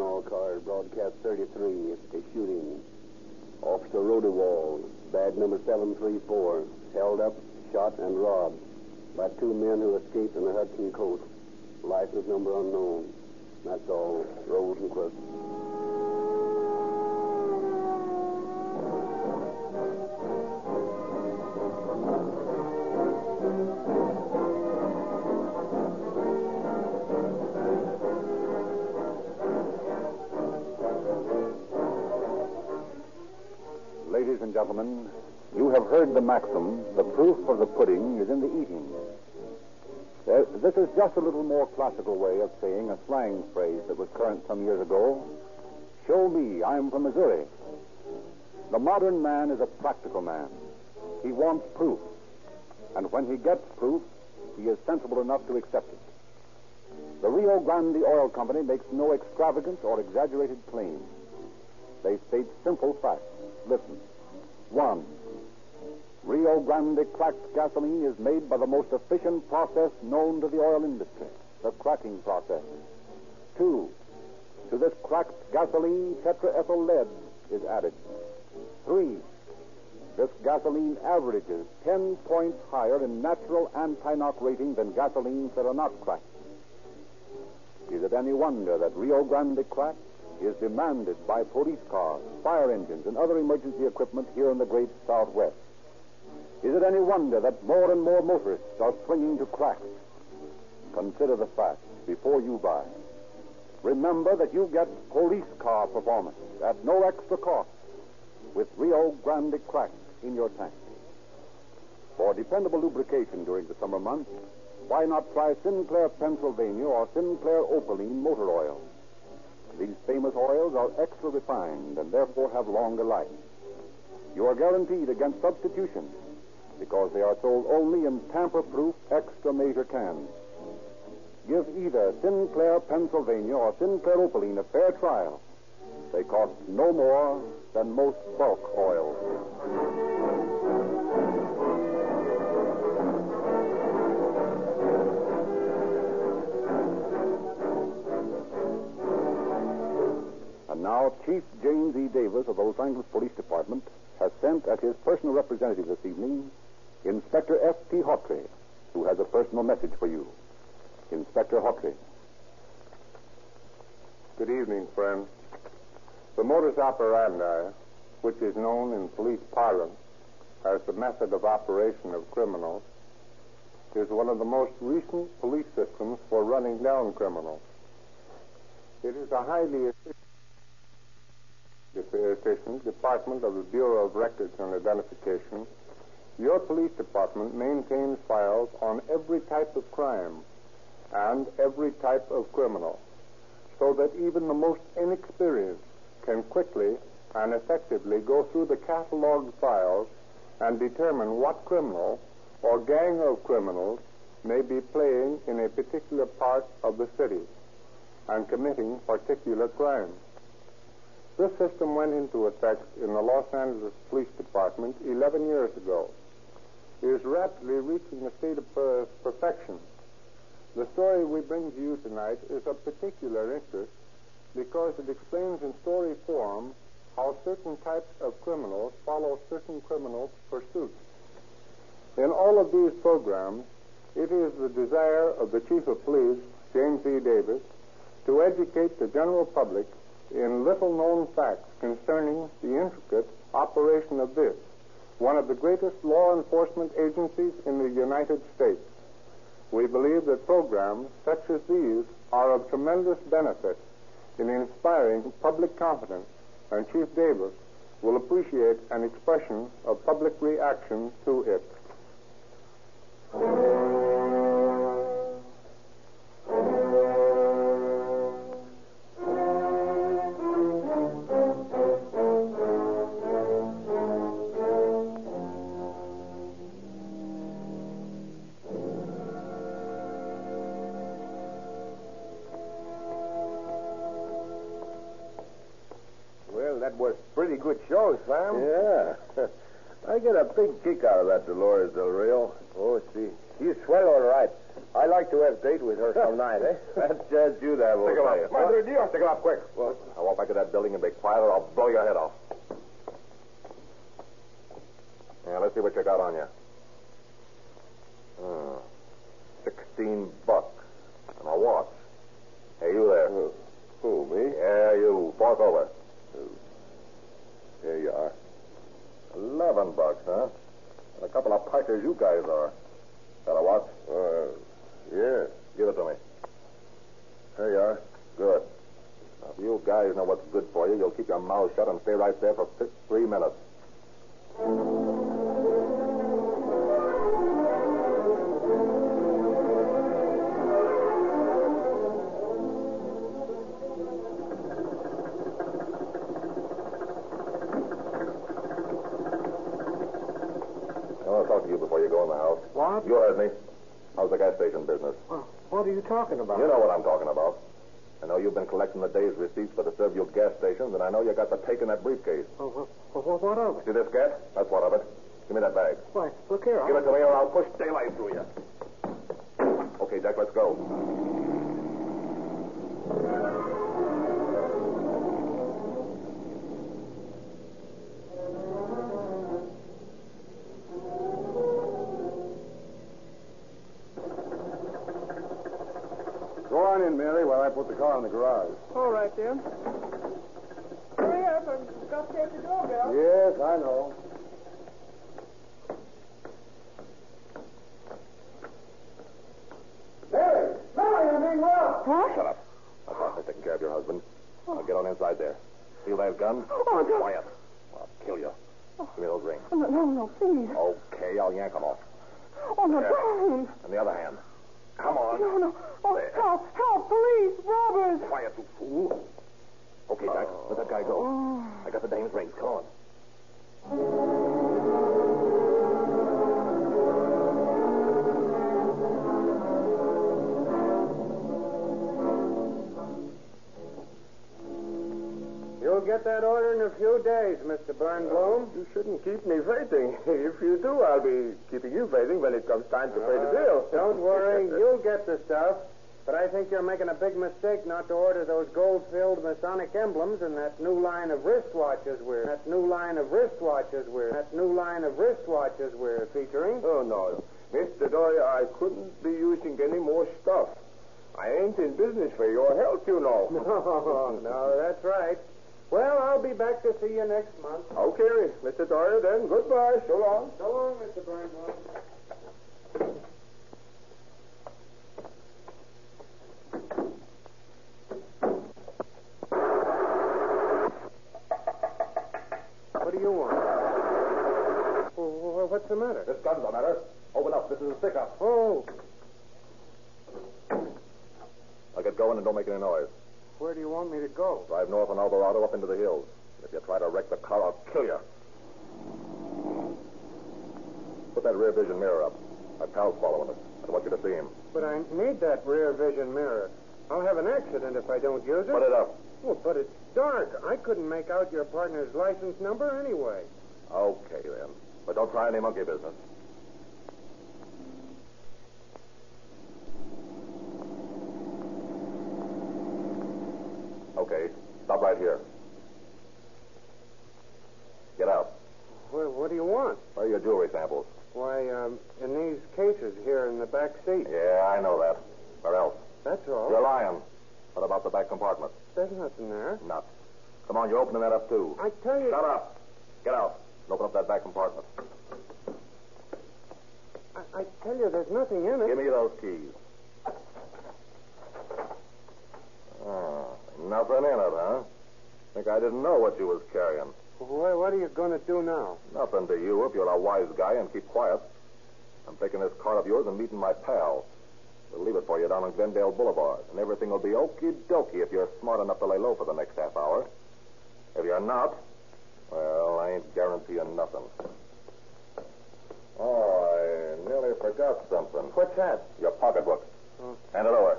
All cars. Broadcast 33. It's a shooting. Officer Rodewald, badge number 734, held up, shot, and robbed by two men who escaped in a Hudson coach. License number unknown. That's all. Rosenquist. Ladies maxim the proof of the pudding is in the eating. This is just a little more classical way of saying a slang phrase that was current some years ago. Show me, I'm from Missouri. The modern man is a practical man. He wants proof. And when he gets proof, he is sensible enough to accept it. The Rio Grande Oil Company makes no extravagant or exaggerated claims. They state simple facts. Listen. One, Rio Grande cracked gasoline is made by the most efficient process known to the oil industry, the cracking process. Two, to this cracked gasoline, tetraethyl lead is added. Three, this gasoline averages 10 points higher in natural anti-knock rating than gasolines that are not cracked. Is it any wonder that Rio Grande crack is demanded by police cars, fire engines, and other emergency equipment here in the great Southwest? Is it any wonder that more and more motorists are swinging to crack? Consider the facts before you buy. Remember that you get police car performance at no extra cost with Rio Grande crack in your tank. For dependable lubrication during the summer months, why not try Sinclair Pennsylvania or Sinclair Opaline motor oil? These famous oils are extra refined and therefore have longer life. You are guaranteed against substitution because they are sold only in tamper proof extra major cans. Give either Sinclair Pennsylvania or Sinclair Opaline a fair trial. They cost no more than most bulk oils. And now, Chief James E. Davis of the Los Angeles Police Department has sent as his personal representative this evening Inspector F.T. Hawtrey, who has a personal message for you. Inspector Hawtrey. Good evening, friend. The modus operandi, which is known in police parlance as the method of operation of criminals, is one of the most recent police systems for running down criminals. It is a highly efficient efficient department of the Bureau of Records and Identification, your police department maintains files on every type of crime and every type of criminal, so that even the most inexperienced can quickly and effectively go through the cataloged files and determine what criminal or gang of criminals may be playing in a particular part of the city and committing particular crimes. This system went into effect in the Los Angeles Police Department 11 years ago. Is rapidly reaching a state of per- perfection. The story we bring to you tonight is of particular interest because it explains in story form how certain types of criminals follow certain criminal pursuits. In all of these programs, it is the desire of the Chief of Police, James E. Davis, to educate the general public in little known facts concerning the intricate operation of this, one of the greatest law enforcement agencies in the United States. We believe that programs such as these are of tremendous benefit in inspiring public confidence, and Chief Davis will appreciate an expression of public reaction to it. Show, Sam. Yeah. I get a big kick out of that Dolores Del Rio. Oh, see. She's swell, all right. I like to have date with her some night, eh? That's just you there, Stick 'em up. Madre Dios. Stick 'em up quick. Well- I'll walk back to that building and be quiet or I'll blow your head off. Yeah, let's see what you got on you. Hmm. Sixteen bucks. And a watch. Hey, you there. Who, who, me? Yeah, you. Fork over. Here you are. Eleven bucks, huh? And a couple of pikers you guys are. Got a watch? Uh, yeah. Give it to me. Here you are. Good. Now, if you guys know what's good for you, you'll keep your mouth shut and stay right there for six, three minutes. I want to talk to you before you go in the house. What? You heard me. How's the gas station business? Well, what are you talking about? You know what I'm talking about. I know you've been collecting the day's receipts for the Servio gas stations, and I know you got the take in that briefcase. Well, well, well, what of it? See this gas? That's what of it. Give me that bag. Why, look here. Give I- it to me or I'll push daylight through you. Okay, Jack, let's go. On in, Mary, while I put the car in the garage. All right, dear. Hurry up. I've got to take the doorbell. Yes, I know. Mary! Mary, I'm being robbed! What? Shut up. I'll talk taking care of your husband. Oh. Now get on inside there. Feel that gun? Oh, no. Quiet. I'll kill you. Oh. Give me those rings. Oh, no, no, no, please. Okay, I'll yank them off. Oh, no, Yeah. don't. And the other hand. Come on. No, no. Oh, oh, oh help, help, police, robbers. Quiet, you fool. Okay, Jack, let that guy go. Oh. I got the dame's rings. Come on. You'll get that order in a few days, Mr. Burnbloom. You shouldn't keep me waiting. If you do, I'll be keeping you waiting when it comes time to pay the uh, bill. Don't worry, you'll get the stuff. But I think you're making a big mistake not to order those gold-filled Masonic emblems and that new line of wristwatches we're that new line of wristwatches we're that new line of wristwatches we're featuring. Oh, no. Mr. Doyle, I couldn't be using any more stuff. I ain't in business for your help, you know. No, no, that's right. Well, I'll be back to see you next month. Okay, Mr. Doyle, then. Goodbye. So long. So long, Mr. Burnbloom. What do you want? Well, what's the matter? This gun's the matter. Open up. This is a stick-up. Oh, Now get going and don't make any noise. where do you want me to go? Drive north on Alvarado up into the hills. If you try to wreck the car, I'll kill you. Put that rear vision mirror up. My pal's following us. I want you to see him. But I need that rear vision mirror. I'll have an accident if I don't use it. Put it up. Well, but it's dark. I couldn't make out your partner's license number anyway. Okay, then. But don't try any monkey business. Okay, stop right here. Get out. What, what do you want? Where are your jewelry samples? Why, um, in these cases here in the back seat. Yeah, I know that. Where else? That's all. You're lying. What about the back compartment? There's nothing there. Nuts. Come on, you're opening that up, too. I tell you. Shut up. Get out. And open up that back compartment. I, I tell you, there's nothing in it. Give me those keys. Ah, nothing in it, huh? Think I didn't know what you was carrying. Why, what are you going to do now? Nothing to you if you're a wise guy and keep quiet. I'm taking this car of yours and meeting my pal. We'll leave it for you down on Glendale Boulevard, and everything will be okie dokie if you're smart enough to lay low for the next half hour. If you're not, well, I ain't guaranteeing nothing. Oh, I nearly forgot something. What's that? Your pocketbook. Oh. Hand it over.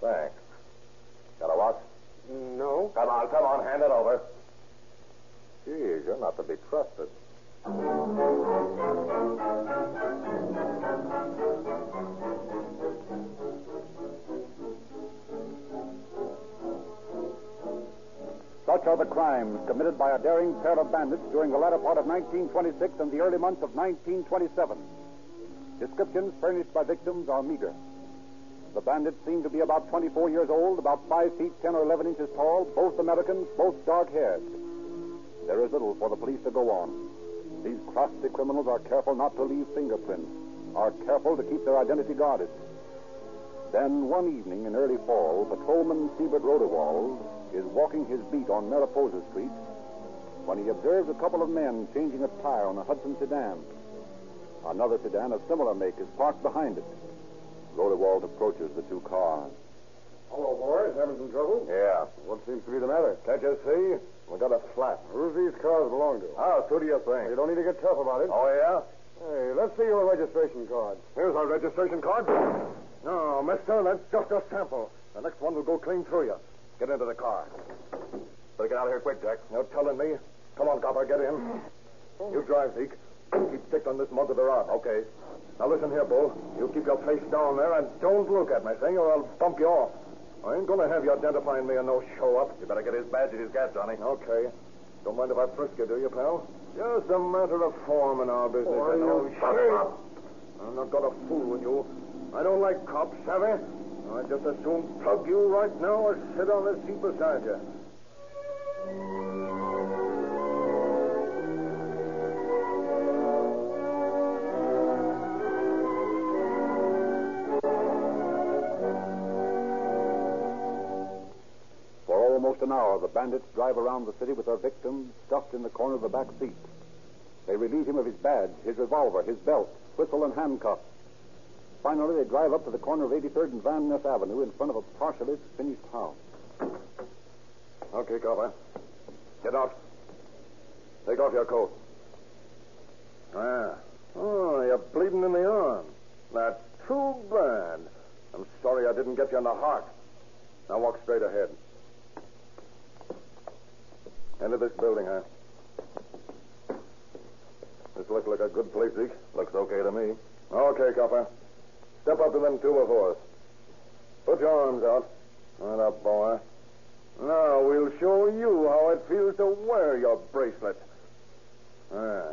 Thanks. Got a watch? No. Come on, come on, hand it over. Geez, you're not to be trusted. Such are the crimes committed by a daring pair of bandits during the latter part of 1926 and the early months of 1927. Descriptions furnished by victims are meager. The bandits seem to be about 24 years old, about 5 feet 10 or 11 inches tall, both Americans, both dark haired. There is little for the police to go on. These crafty criminals are careful not to leave fingerprints, are careful to keep their identity guarded. Then, one evening in early fall, patrolman Siebert Rodewald is walking his beat on Mariposa Street when he observes a couple of men changing a tire on a Hudson sedan. Another sedan of similar make is parked behind it. Rodewald approaches the two cars. Hello, boys. Having some trouble? Yeah. What seems to be the matter? Can't you see? We got a flat. Who's these cars belong to? Ah, How so do you think? You don't need to get tough about it. Oh, yeah? Hey, let's see your registration card. Here's our registration card. No, mister, that's just a sample. The next one will go clean through you. Get into the car. Better get out of here quick, Jack. No telling me. Come on, copper, get in. You drive, Zeke. Keep stick on this mug of the rod. Okay. Now listen here, Bull. You keep your face down there and don't look at me, thing, or I'll bump you off. I ain't gonna have you identifying me and no show up. You better get his badge and his gas, Johnny. Okay. Don't mind if I frisk you, do you, pal? Just a matter of form in our business. Oh, you Shut up. I'm not gonna fool with you. I don't like cops, savvy? I'd just as soon plug you right now or sit on the seat beside you. An hour, the bandits drive around the city with their victim stuffed in the corner of the back seat. They relieve him of his badge, his revolver, his belt, whistle, and handcuffs. Finally, they drive up to the corner of 83rd and Van Ness Avenue in front of a partially finished house. Okay, copper. Get out. Take off your coat. Ah. Oh, you're bleeding in the arm. That's too bad. I'm sorry I didn't get you in the heart. Now walk straight ahead. Into this building, huh? This looks like a good place, Zeke. Looks okay to me. Okay, copper. Step up to them two before us. Put your arms out. Right up, boy. Now we'll show you how it feels to wear your bracelet. Ah.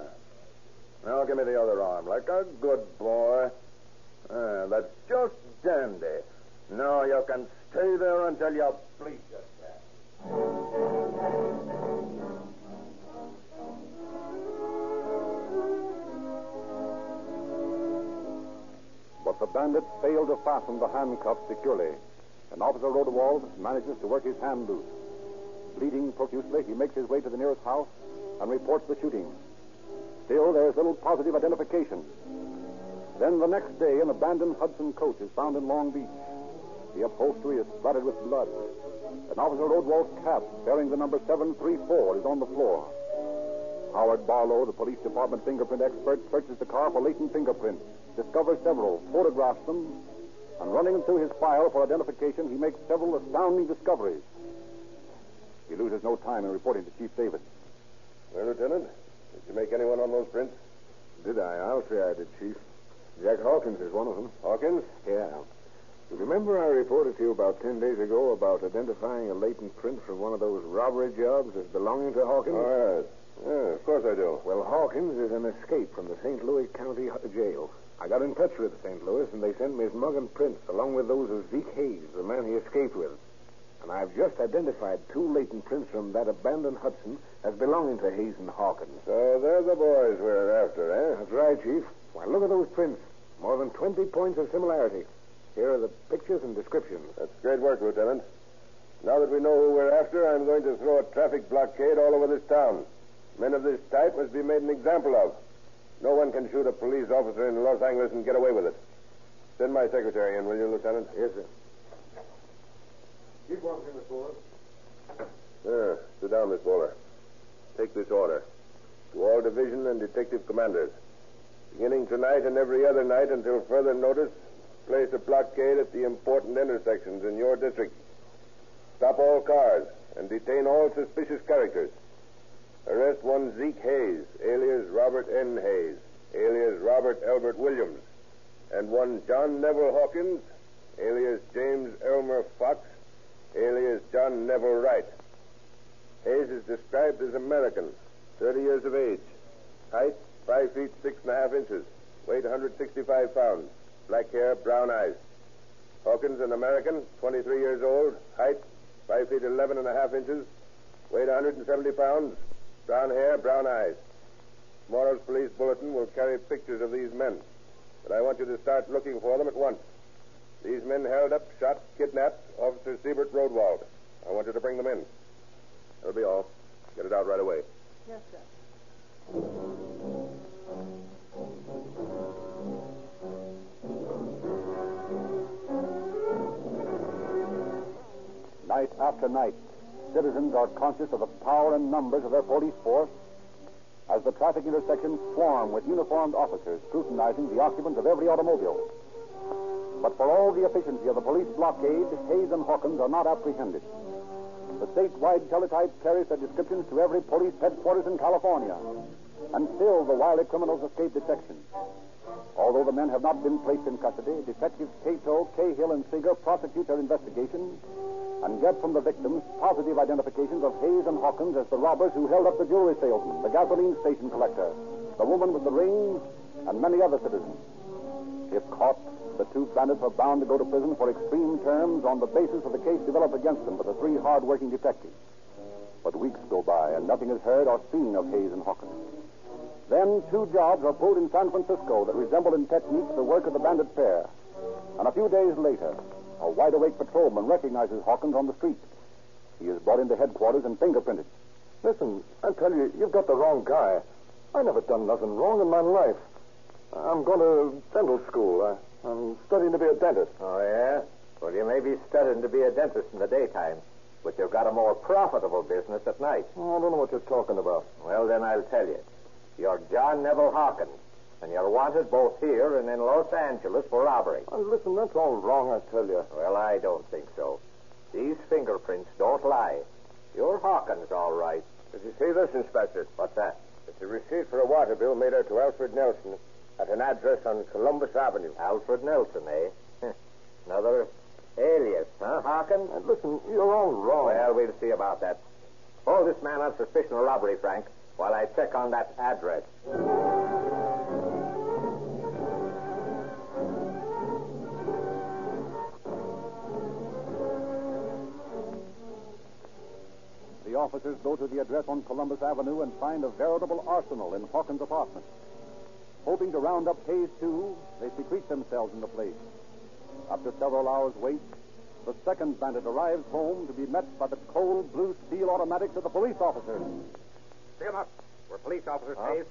Now give me the other arm, like a good boy. Ah, that's just dandy. Now you can stay there until you bleed to the bandits fail to fasten the handcuffs securely, and Officer Rodewald manages to work his hand loose. Bleeding profusely, he makes his way to the nearest house and reports the shooting. Still, there is little positive identification. Then the next day, an abandoned Hudson coach is found in Long Beach. The upholstery is splattered with blood. An Officer Rodewald's cap, bearing the number 734, is on the floor. Howard Barlow, the police department fingerprint expert, searches the car for latent fingerprints, discovers several, photographs them, and running them through his file for identification, he makes several astounding discoveries. He loses no time in reporting to Chief Davis. Well, Lieutenant, did you make anyone on those prints? Did I? I'll say I did, Chief. Jack Hawkins is one of them. Hawkins? Yeah. You remember I reported to you about ten days ago about identifying a latent print from one of those robbery jobs as belonging to Hawkins? Oh, yes. Yeah, of course I do. Well, Hawkins is an escape from the St. Louis County jail. I got in touch with St. Louis, and they sent me his mug and prints, along with those of Zeke Hayes, the man he escaped with. And I've just identified two latent prints from that abandoned Hudson as belonging to Hayes and Hawkins. So they're the boys we're after, eh? That's right, Chief. Why, look at those prints. More than 20 points of similarity. Here are the pictures and descriptions. That's great work, Lieutenant. Now that we know who we're after, I'm going to throw a traffic blockade all over this town. Men of this type must be made an example of. No one can shoot a police officer in Los Angeles and get away with it. Send my secretary in, will you, Lieutenant? Yes, sir. Keep walking, Miss Fuller. Yeah, sit down, Miss Bowler. Take this order. To all division and detective commanders. Beginning tonight and every other night until further notice, place a blockade at the important intersections in your district. Stop all cars and detain all suspicious characters. Arrest one Zeke Hayes, alias Robert N. Hayes, alias Robert Albert Williams, and one John Neville Hawkins, alias James Elmer Fox, alias John Neville Wright. Hayes is described as American, 30 years of age. Height, 5 feet 6 and a half inches. Weight, 165 pounds. Black hair, brown eyes. Hawkins, an American, 23 years old. Height, 5 feet 11 and a half inches. Weight, 170 pounds. Brown hair, brown eyes. Tomorrow's police bulletin will carry pictures of these men. But I want you to start looking for them at once. These men held up, shot, kidnapped Officer Siebert Rodewald. I want you to bring them in. That'll be all. Get it out right away. Yes, sir. Night after night, citizens are conscious of the power and numbers of their police force as the traffic intersections swarm with uniformed officers scrutinizing the occupants of every automobile. But for all the efficiency of the police blockade, Hayes and Hawkins are not apprehended. The statewide teletype carries their descriptions to every police headquarters in California. And still the wily criminals escape detection. Although the men have not been placed in custody, Detectives Cato, Cahill, and Seeger prosecute their investigation and get from the victims positive identifications of Hayes and Hawkins as the robbers who held up the jewelry salesman, the gasoline station collector, the woman with the rings, and many other citizens. If caught, the two bandits are bound to go to prison for extreme terms on the basis of the case developed against them by the three hard-working detectives. But weeks go by, and nothing is heard or seen of Hayes and Hawkins. Then two jobs are pulled in San Francisco that resemble in technique the work of the bandit pair. And a few days later, a wide-awake patrolman recognizes Hawkins on the street. He is brought into headquarters and fingerprinted. Listen, I tell you, you've got the wrong guy. I never done nothing wrong in my life. I'm going to dental school. I, I'm studying to be a dentist. Oh, yeah? Well, you may be studying to be a dentist in the daytime, but you've got a more profitable business at night. Oh, I don't know what you're talking about. Well, then I'll tell you. You're John Neville Hawkins, and you're wanted both here and in Los Angeles for robbery. Oh, listen, that's all wrong, I tell you. Well, I don't think so. These fingerprints don't lie. You're Hawkins, all right. Did you see this, Inspector? What's that? It's a receipt for a water bill made out to Alfred Nelson at an address on Columbus Avenue. Alfred Nelson, eh? Another alias, huh, Hawkins? And listen, you're all wrong. Well, we'll see about that. Hold this man on suspicion of robbery, Frank, while I check on that address. Officers go to the address on Columbus Avenue and find a veritable arsenal in Hawkins' apartment. Hoping to round up Hayes, too, they secrete themselves in the place. After several hours' wait, the second bandit arrives home to be met by the cold blue steel automatics of the police officers. See him up. We're police officers, Huh? Hayes.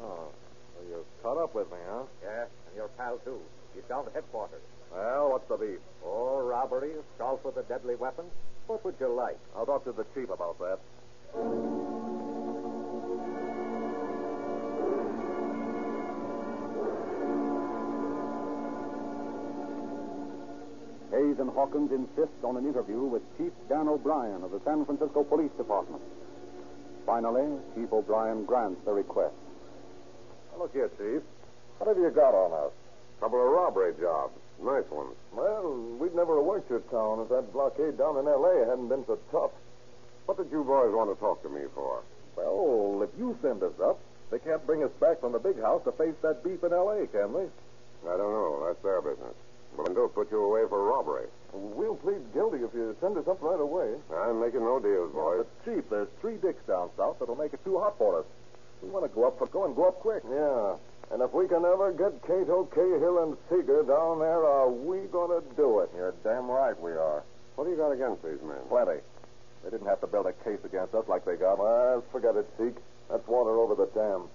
Oh, well, you caught up with me, huh? Yeah, and your pal, too. He's down to headquarters. Well, what's the beef? Oh, robbery, assault with a deadly weapon. What would you like? I'll talk to the chief about that. Hayes and Hawkins insist on an interview with Chief Dan O'Brien of the San Francisco Police Department. Finally, Chief O'Brien grants the request. Look here, Chief. What have you got on us? Couple of robbery jobs. Nice ones. Well, we'd never have worked your town if that blockade down in L.A. hadn't been so tough. What did you boys want to talk to me for? Well, if you send us up, they can't bring us back from the big house to face that beef in L.A., can they? I don't know. That's their business. But they'll put you away for robbery. We'll plead guilty if you send us up right away. I'm making no deals, boys. but, Chief, there's three dicks down south that'll make it too hot for us. We want to go up for go and go up quick. Yeah. And if we can ever get Cato, Cahill, and Seeger down there, are we going to do it? You're damn right we are. What do you got against these men? Plenty. They didn't have to build a case against us like they got. Well, forget it, Zeke. That's water over the dam.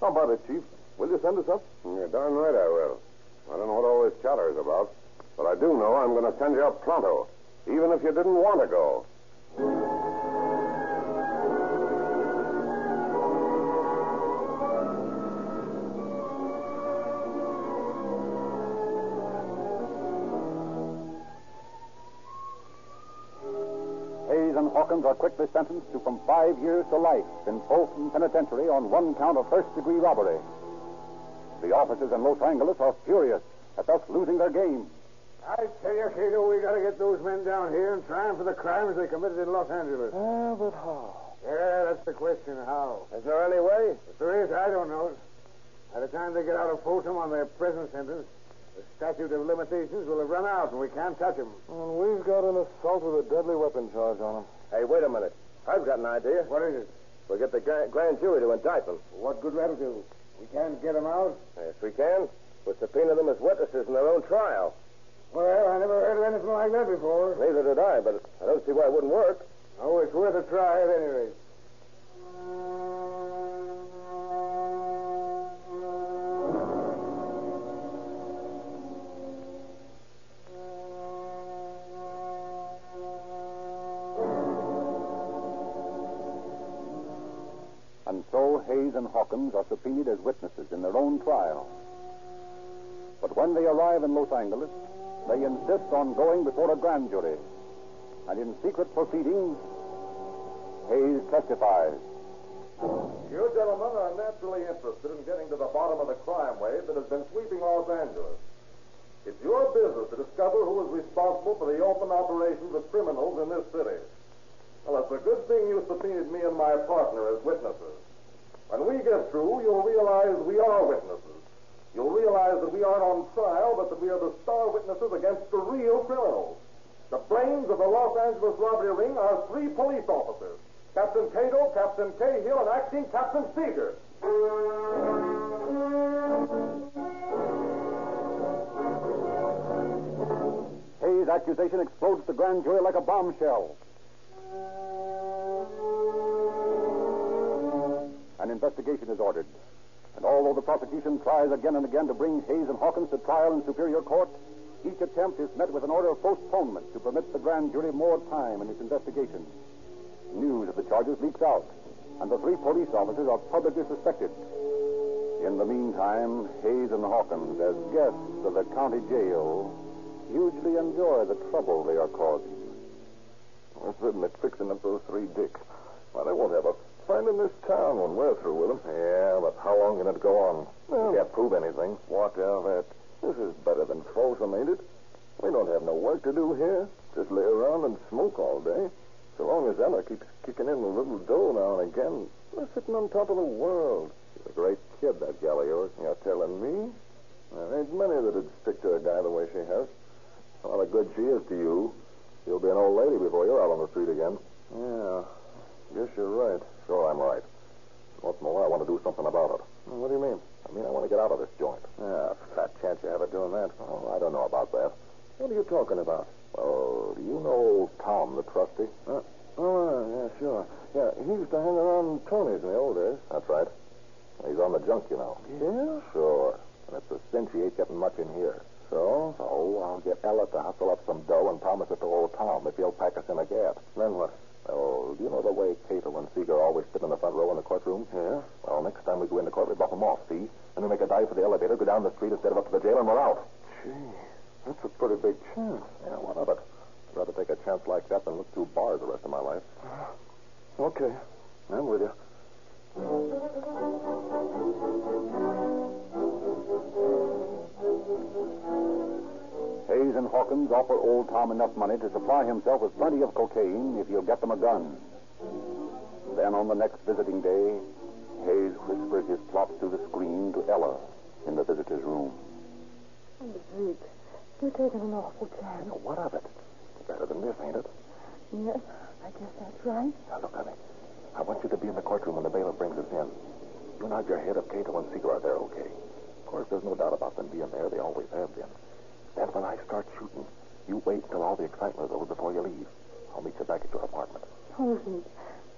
How about it, Chief? Will you send us up? You're darn right I will. I don't know what all this chatter is about, but I do know I'm going to send you up pronto, even if you didn't want to go. Sentenced to from five years to life in Folsom Penitentiary on one count of first degree robbery. The officers in Los Angeles are furious at thus losing their game I tell you, Cato, we gotta get those men down here and try them for the crimes they committed in Los Angeles. Ah, but how? Yeah, that's the question. How? Is there any way? If there is, I don't know. By the time they get out of Folsom on their present sentence, the statute of limitations will have run out, and we can't touch them. And we've got an assault with a deadly weapon charge on them. Hey, wait a minute. I've got an idea. What is it? We'll get the gra- grand jury to indict them. What good will that'll do? We can't get them out. Yes, we can. We'll subpoena them as witnesses in their own trial. Well, I never heard of anything like that before. Neither did I, but I don't see why it wouldn't work. Oh, it's worth a try at any rate. And Hawkins are subpoenaed as witnesses in their own trial. But when they arrive in Los Angeles, they insist on going before a grand jury. And in secret proceedings, Hayes testifies. You gentlemen are naturally interested in getting to the bottom of the crime wave that has been sweeping Los Angeles. It's your business to discover who is responsible for the open operations of criminals in this city. Well, it's a good thing you subpoenaed me and my partner as witnesses. When we get through, you'll realize we are witnesses. You'll realize that we aren't on trial, but that we are the star witnesses against the real criminals. The brains of the Los Angeles robbery ring are three police officers. Captain Cato, Captain Cahill, and acting Captain Seeger. Hayes' accusation explodes the grand jury like a bombshell. An investigation is ordered. And although the prosecution tries again and again to bring Hayes and Hawkins to trial in Superior Court, each attempt is met with an order of postponement to permit the grand jury more time in its investigation. News of the charges leaks out, and the three police officers are publicly suspected. In the meantime, Hayes and Hawkins, as guests of the county jail, hugely enjoy the trouble they are causing. We're certainly fixing up those three dicks. Why, they won't have a friend in this town when we're through with them. Yeah, but how long can it go on? Well, we can't prove anything. What of it? This is better than Folsom, ain't it? We don't have no work to do here. Just lay around and smoke all day. So long as Ella keeps kicking in a little dough now and again, we're sitting on top of the world. She's a great kid, that gal of yours. You're telling me? There ain't many that'd stick to a guy the way she has. How the good she is to you. You'll be an old lady before you're out on the street again. Yeah. Guess you're right. Sure, I'm right. Once in a while, I want to do something about it. Hmm, what do you mean? I mean, I want to get out of this joint. Yeah, fat chance you have of doing that. Oh, I don't know about that. What are you talking about? Oh, do you know old Tom, the trustee? Uh, oh, uh, yeah, sure. Yeah, he used to hang around Tony's in the old days. That's right. He's on the junk, you know. Yeah? Sure. And it's a cinch he ain't getting much in here. So? So I'll get Ella to hustle up some dough and promise it to old Tom if he'll pack us in a gap. Then what? Oh, do you know the way Cato and Seeger always sit in the front row in the courtroom? Yeah. Well, next time we go into court, we buff them off, see? And we make a dive for the elevator, go down the street instead of up to the jail, and we're out. Gee, that's a pretty big chance. Yeah, what of it? I'd rather take a chance like that than look through bars the rest of my life. Uh, okay. I'm with you. Hayes and Hawkins offer old Tom enough money to supply himself with plenty of cocaine if he'll get them a gun. Then on the next visiting day, Hayes whispers his plot through the screen to Ella in the visitor's room. Oh, Zeke, you're taking an awful chance. Now, what of it? Better than this, ain't it? Yes, I guess that's right. Now, look, honey. I want you to be in the courtroom when the bailiff brings us in. You nod your head if Cato and Seeger are there, okay? Of course, there's no doubt about them being there. They always have been. Then when I start shooting, you wait until all the excitement is over before you leave. I'll meet you back at your apartment. Oh, Zeke,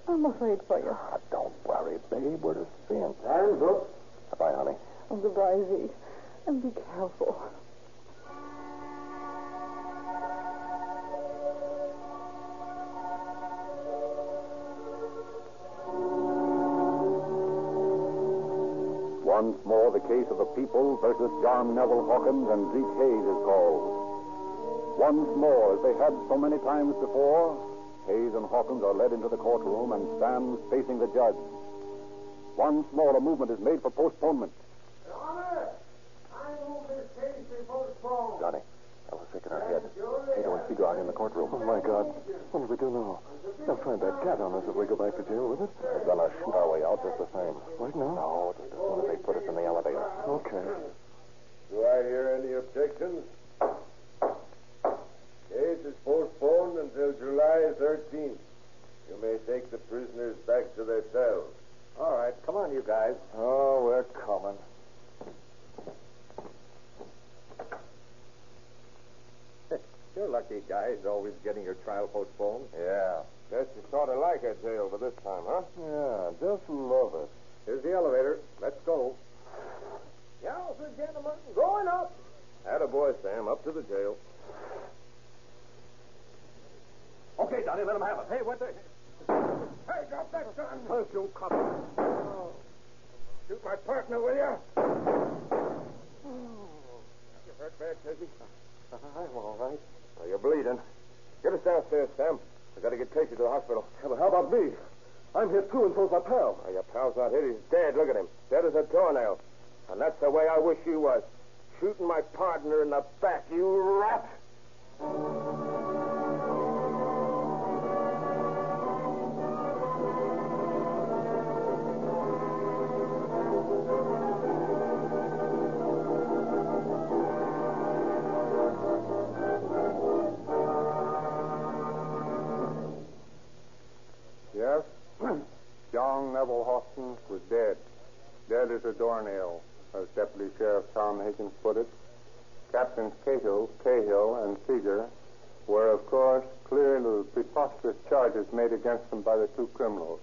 I'm afraid for you. Ah, don't worry, babe. We're just seeing. Time's up. Bye, honey. Oh, goodbye, Zeke. And be careful. Once more, the case of the people versus John Neville Hawkins and Zeke Hayes is called. Once more, as they had so many times before, Hayes and Hawkins are led into the courtroom and stand facing the judge. Once more, a movement is made for postponement. Your Honor, I move this case be postponed. Johnny, Ella sick in her head. Cato and Seeger are in the courtroom. Oh, my God. What do we do now? They'll find that cat on us if we go back to jail with it. They're gonna shoot our way out just the same. Right now? No, just as soon as they put us in the elevator. Okay. Do I hear any objections? Case is postponed until July 13th. You may take the prisoners back to their cells. All right, come on, you guys. Oh, we're coming. You're lucky, guys, always getting your trial postponed. Yeah. Guess you sort of like our jail for this time, huh? Yeah, just love it. Here's the elevator. Let's go. Yes, gentlemen, going up. Attaboy, Sam. Up to the jail. Okay, Johnny, let him have it. Hey, what the... Hey, drop that gun. Punch you, cop. Oh. Shoot my partner, will you? Oh. You hurt bad, Casey? I'm all right. Oh, you're bleeding. Get us downstairs, Sam. We got to get Casey to the hospital. Yeah, but how about me? I'm hit too, and so's my pal. Oh, your pal's not hit. He's dead. Look at him. Dead as a doornail. And that's the way I wish you was. Shooting my partner in the back, you rat. Was dead. Dead as a doornail, as Deputy Sheriff Tom Higgins put it. Captains Cahill, Cahill, and Seeger were, of course, clearly the preposterous charges made against them by the two criminals.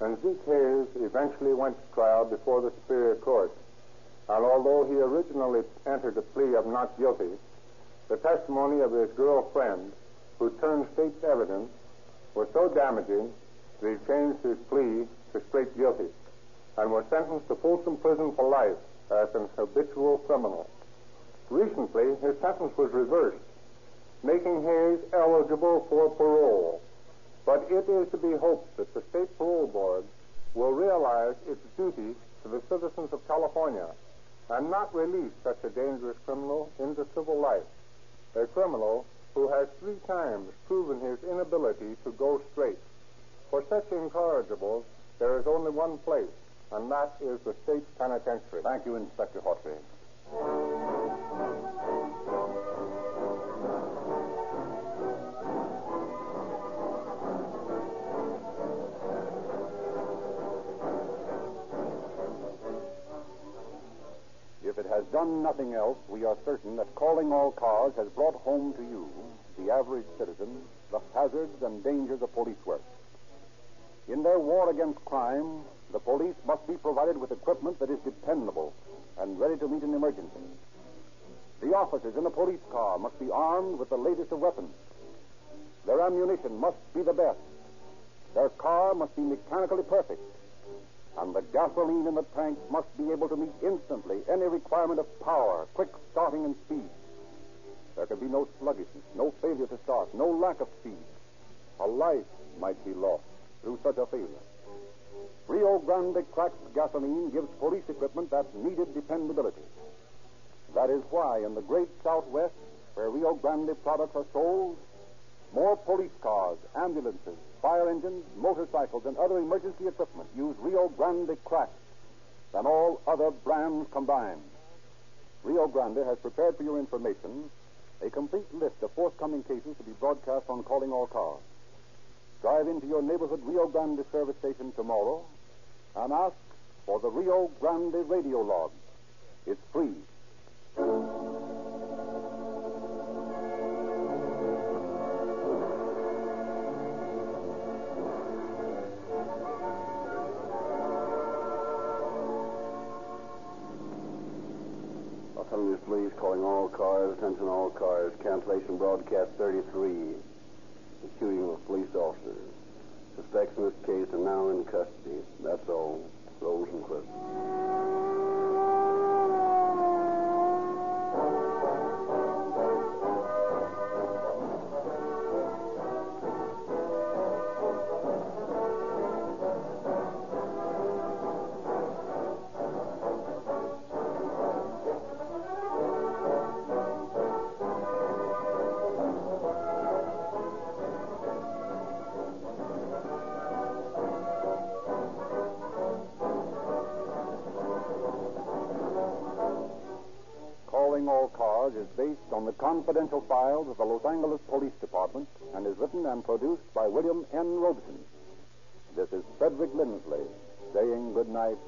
And Zeke Hayes eventually went to trial before the Superior Court. And although he originally entered a plea of not guilty, the testimony of his girlfriend, who turned state's evidence, was so damaging that he changed his plea to straight guilty and was sentenced to Folsom Prison for life as an habitual criminal. Recently, his sentence was reversed, making Hayes eligible for parole. But it is to be hoped that the State Parole Board will realize its duty to the citizens of California and not release such a dangerous criminal into civil life. A criminal who has three times proven his inability to go straight. For such incorrigibles, there is only one place, and that is the state penitentiary. Thank you, Inspector Hawtrey. If it has done nothing else, we are certain that calling all cars has brought home to you, the average citizen, the hazards and dangers of police work. In their war against crime, the police must be provided with equipment that is dependable and ready to meet an emergency. The officers in a police car must be armed with the latest of weapons. Their ammunition must be the best. Their car must be mechanically perfect. And the gasoline in the tank must be able to meet instantly any requirement of power, quick starting, and speed. There can be no sluggishness, no failure to start, no lack of speed. A life might be lost through such a failure. Rio Grande cracked gasoline gives police equipment that needed dependability. That is why in the great Southwest, where Rio Grande products are sold, more police cars, ambulances, fire engines, motorcycles, and other emergency equipment use Rio Grande cracked than all other brands combined. Rio Grande has prepared for your information a complete list of forthcoming cases to be broadcast on Calling All Cars. Drive into your neighborhood Rio Grande service station tomorrow and ask for the Rio Grande radio log. It's free. Los Angeles Police calling all cars, attention all cars, cancellation broadcast 33. The shooting of police officer. Suspects in this case are now in custody. That's all. Rosenquist. Confidential files of the Los Angeles Police Department and is written and produced by William N. Robson. This is Frederick Lindsley saying good night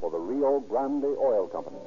for the Rio Grande Oil Company.